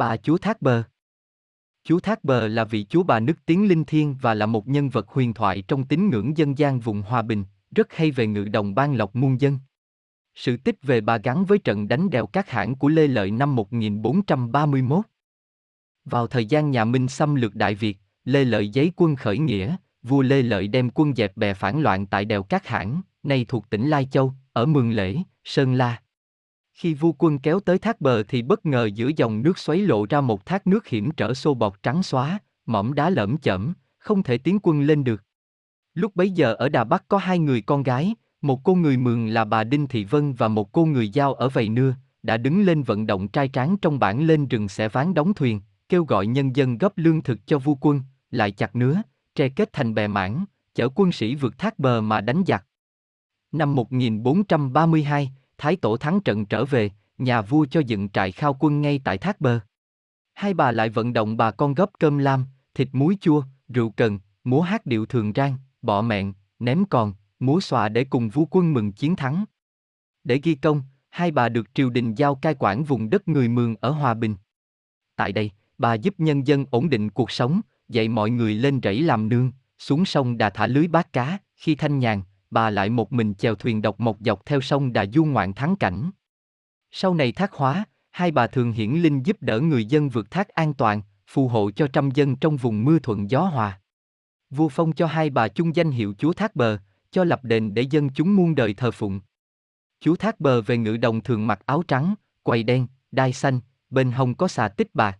Bà chúa Thác Bờ Chúa Thác Bờ là vị chúa bà nức tiếng linh thiêng và là một nhân vật huyền thoại trong tín ngưỡng dân gian vùng Hòa Bình, rất hay về ngự đồng ban lộc muôn dân. Sự tích về bà gắn với trận đánh đèo Cát hãng của Lê Lợi năm 1431. Vào thời gian nhà Minh xâm lược Đại Việt, Lê Lợi giấy quân khởi nghĩa, vua Lê Lợi đem quân dẹp bè phản loạn tại đèo Cát Hãn, nay thuộc tỉnh Lai Châu, ở Mường Lễ, Sơn La. Khi vua quân kéo tới thác bờ thì bất ngờ giữa dòng nước xoáy lộ ra một thác nước hiểm trở xô bọt trắng xóa, mỏm đá lởm chởm, không thể tiến quân lên được. Lúc bấy giờ ở Đà Bắc có hai người con gái, một cô người Mường là bà Đinh Thị Vân và một cô người Giao ở Vầy Nưa, đã đứng lên vận động trai tráng trong bản lên rừng sẽ ván đóng thuyền, kêu gọi nhân dân góp lương thực cho vua quân, lại chặt nứa, tre kết thành bè mảng, chở quân sĩ vượt thác bờ mà đánh giặc. Năm 1432, Thái Tổ thắng trận trở về, nhà vua cho dựng trại khao quân ngay tại thác bờ. Hai bà lại vận động bà con góp cơm lam, thịt muối chua, rượu cần, múa hát điệu thường rang, bọ mẹn, ném còn, múa xòa để cùng vua quân mừng chiến thắng. Để ghi công, hai bà được triều đình giao cai quản vùng đất người Mường ở Hòa Bình. Tại đây, bà giúp nhân dân ổn định cuộc sống, dạy mọi người lên rẫy làm nương, xuống sông đà thả lưới bát cá, khi thanh nhàn, bà lại một mình chèo thuyền độc mộc dọc theo sông đà du ngoạn thắng cảnh. Sau này thác hóa, hai bà thường hiển linh giúp đỡ người dân vượt thác an toàn, phù hộ cho trăm dân trong vùng mưa thuận gió hòa. Vua phong cho hai bà chung danh hiệu chúa thác bờ, cho lập đền để dân chúng muôn đời thờ phụng. Chúa thác bờ về ngự đồng thường mặc áo trắng, quầy đen, đai xanh, bên hông có xà tích bạc.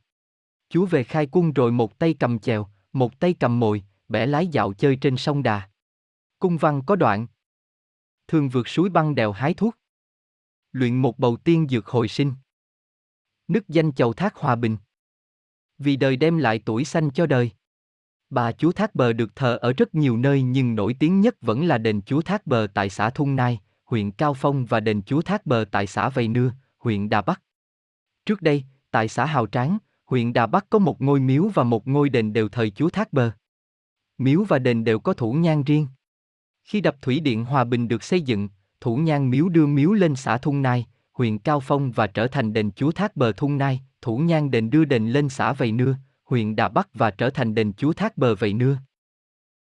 Chúa về khai quân rồi một tay cầm chèo, một tay cầm mồi, bẻ lái dạo chơi trên sông đà. Cung văn có đoạn. Thường vượt suối băng đèo hái thuốc. Luyện một bầu tiên dược hồi sinh. Nức danh chầu thác hòa bình. Vì đời đem lại tuổi xanh cho đời. Bà chúa Thác Bờ được thờ ở rất nhiều nơi nhưng nổi tiếng nhất vẫn là đền chúa Thác Bờ tại xã Thung Nai, huyện Cao Phong và đền chúa Thác Bờ tại xã Vầy Nưa, huyện Đà Bắc. Trước đây, tại xã Hào Tráng, huyện Đà Bắc có một ngôi miếu và một ngôi đền đều thờ chúa Thác Bờ. Miếu và đền đều có thủ nhang riêng. Khi đập thủy điện Hòa Bình được xây dựng, thủ nhang miếu đưa miếu lên xã Thung Nai, huyện Cao Phong và trở thành đền chúa Thác Bờ Thung Nai, thủ nhang đền đưa đền lên xã Vầy Nưa, huyện Đà Bắc và trở thành đền chúa Thác Bờ Vầy Nưa.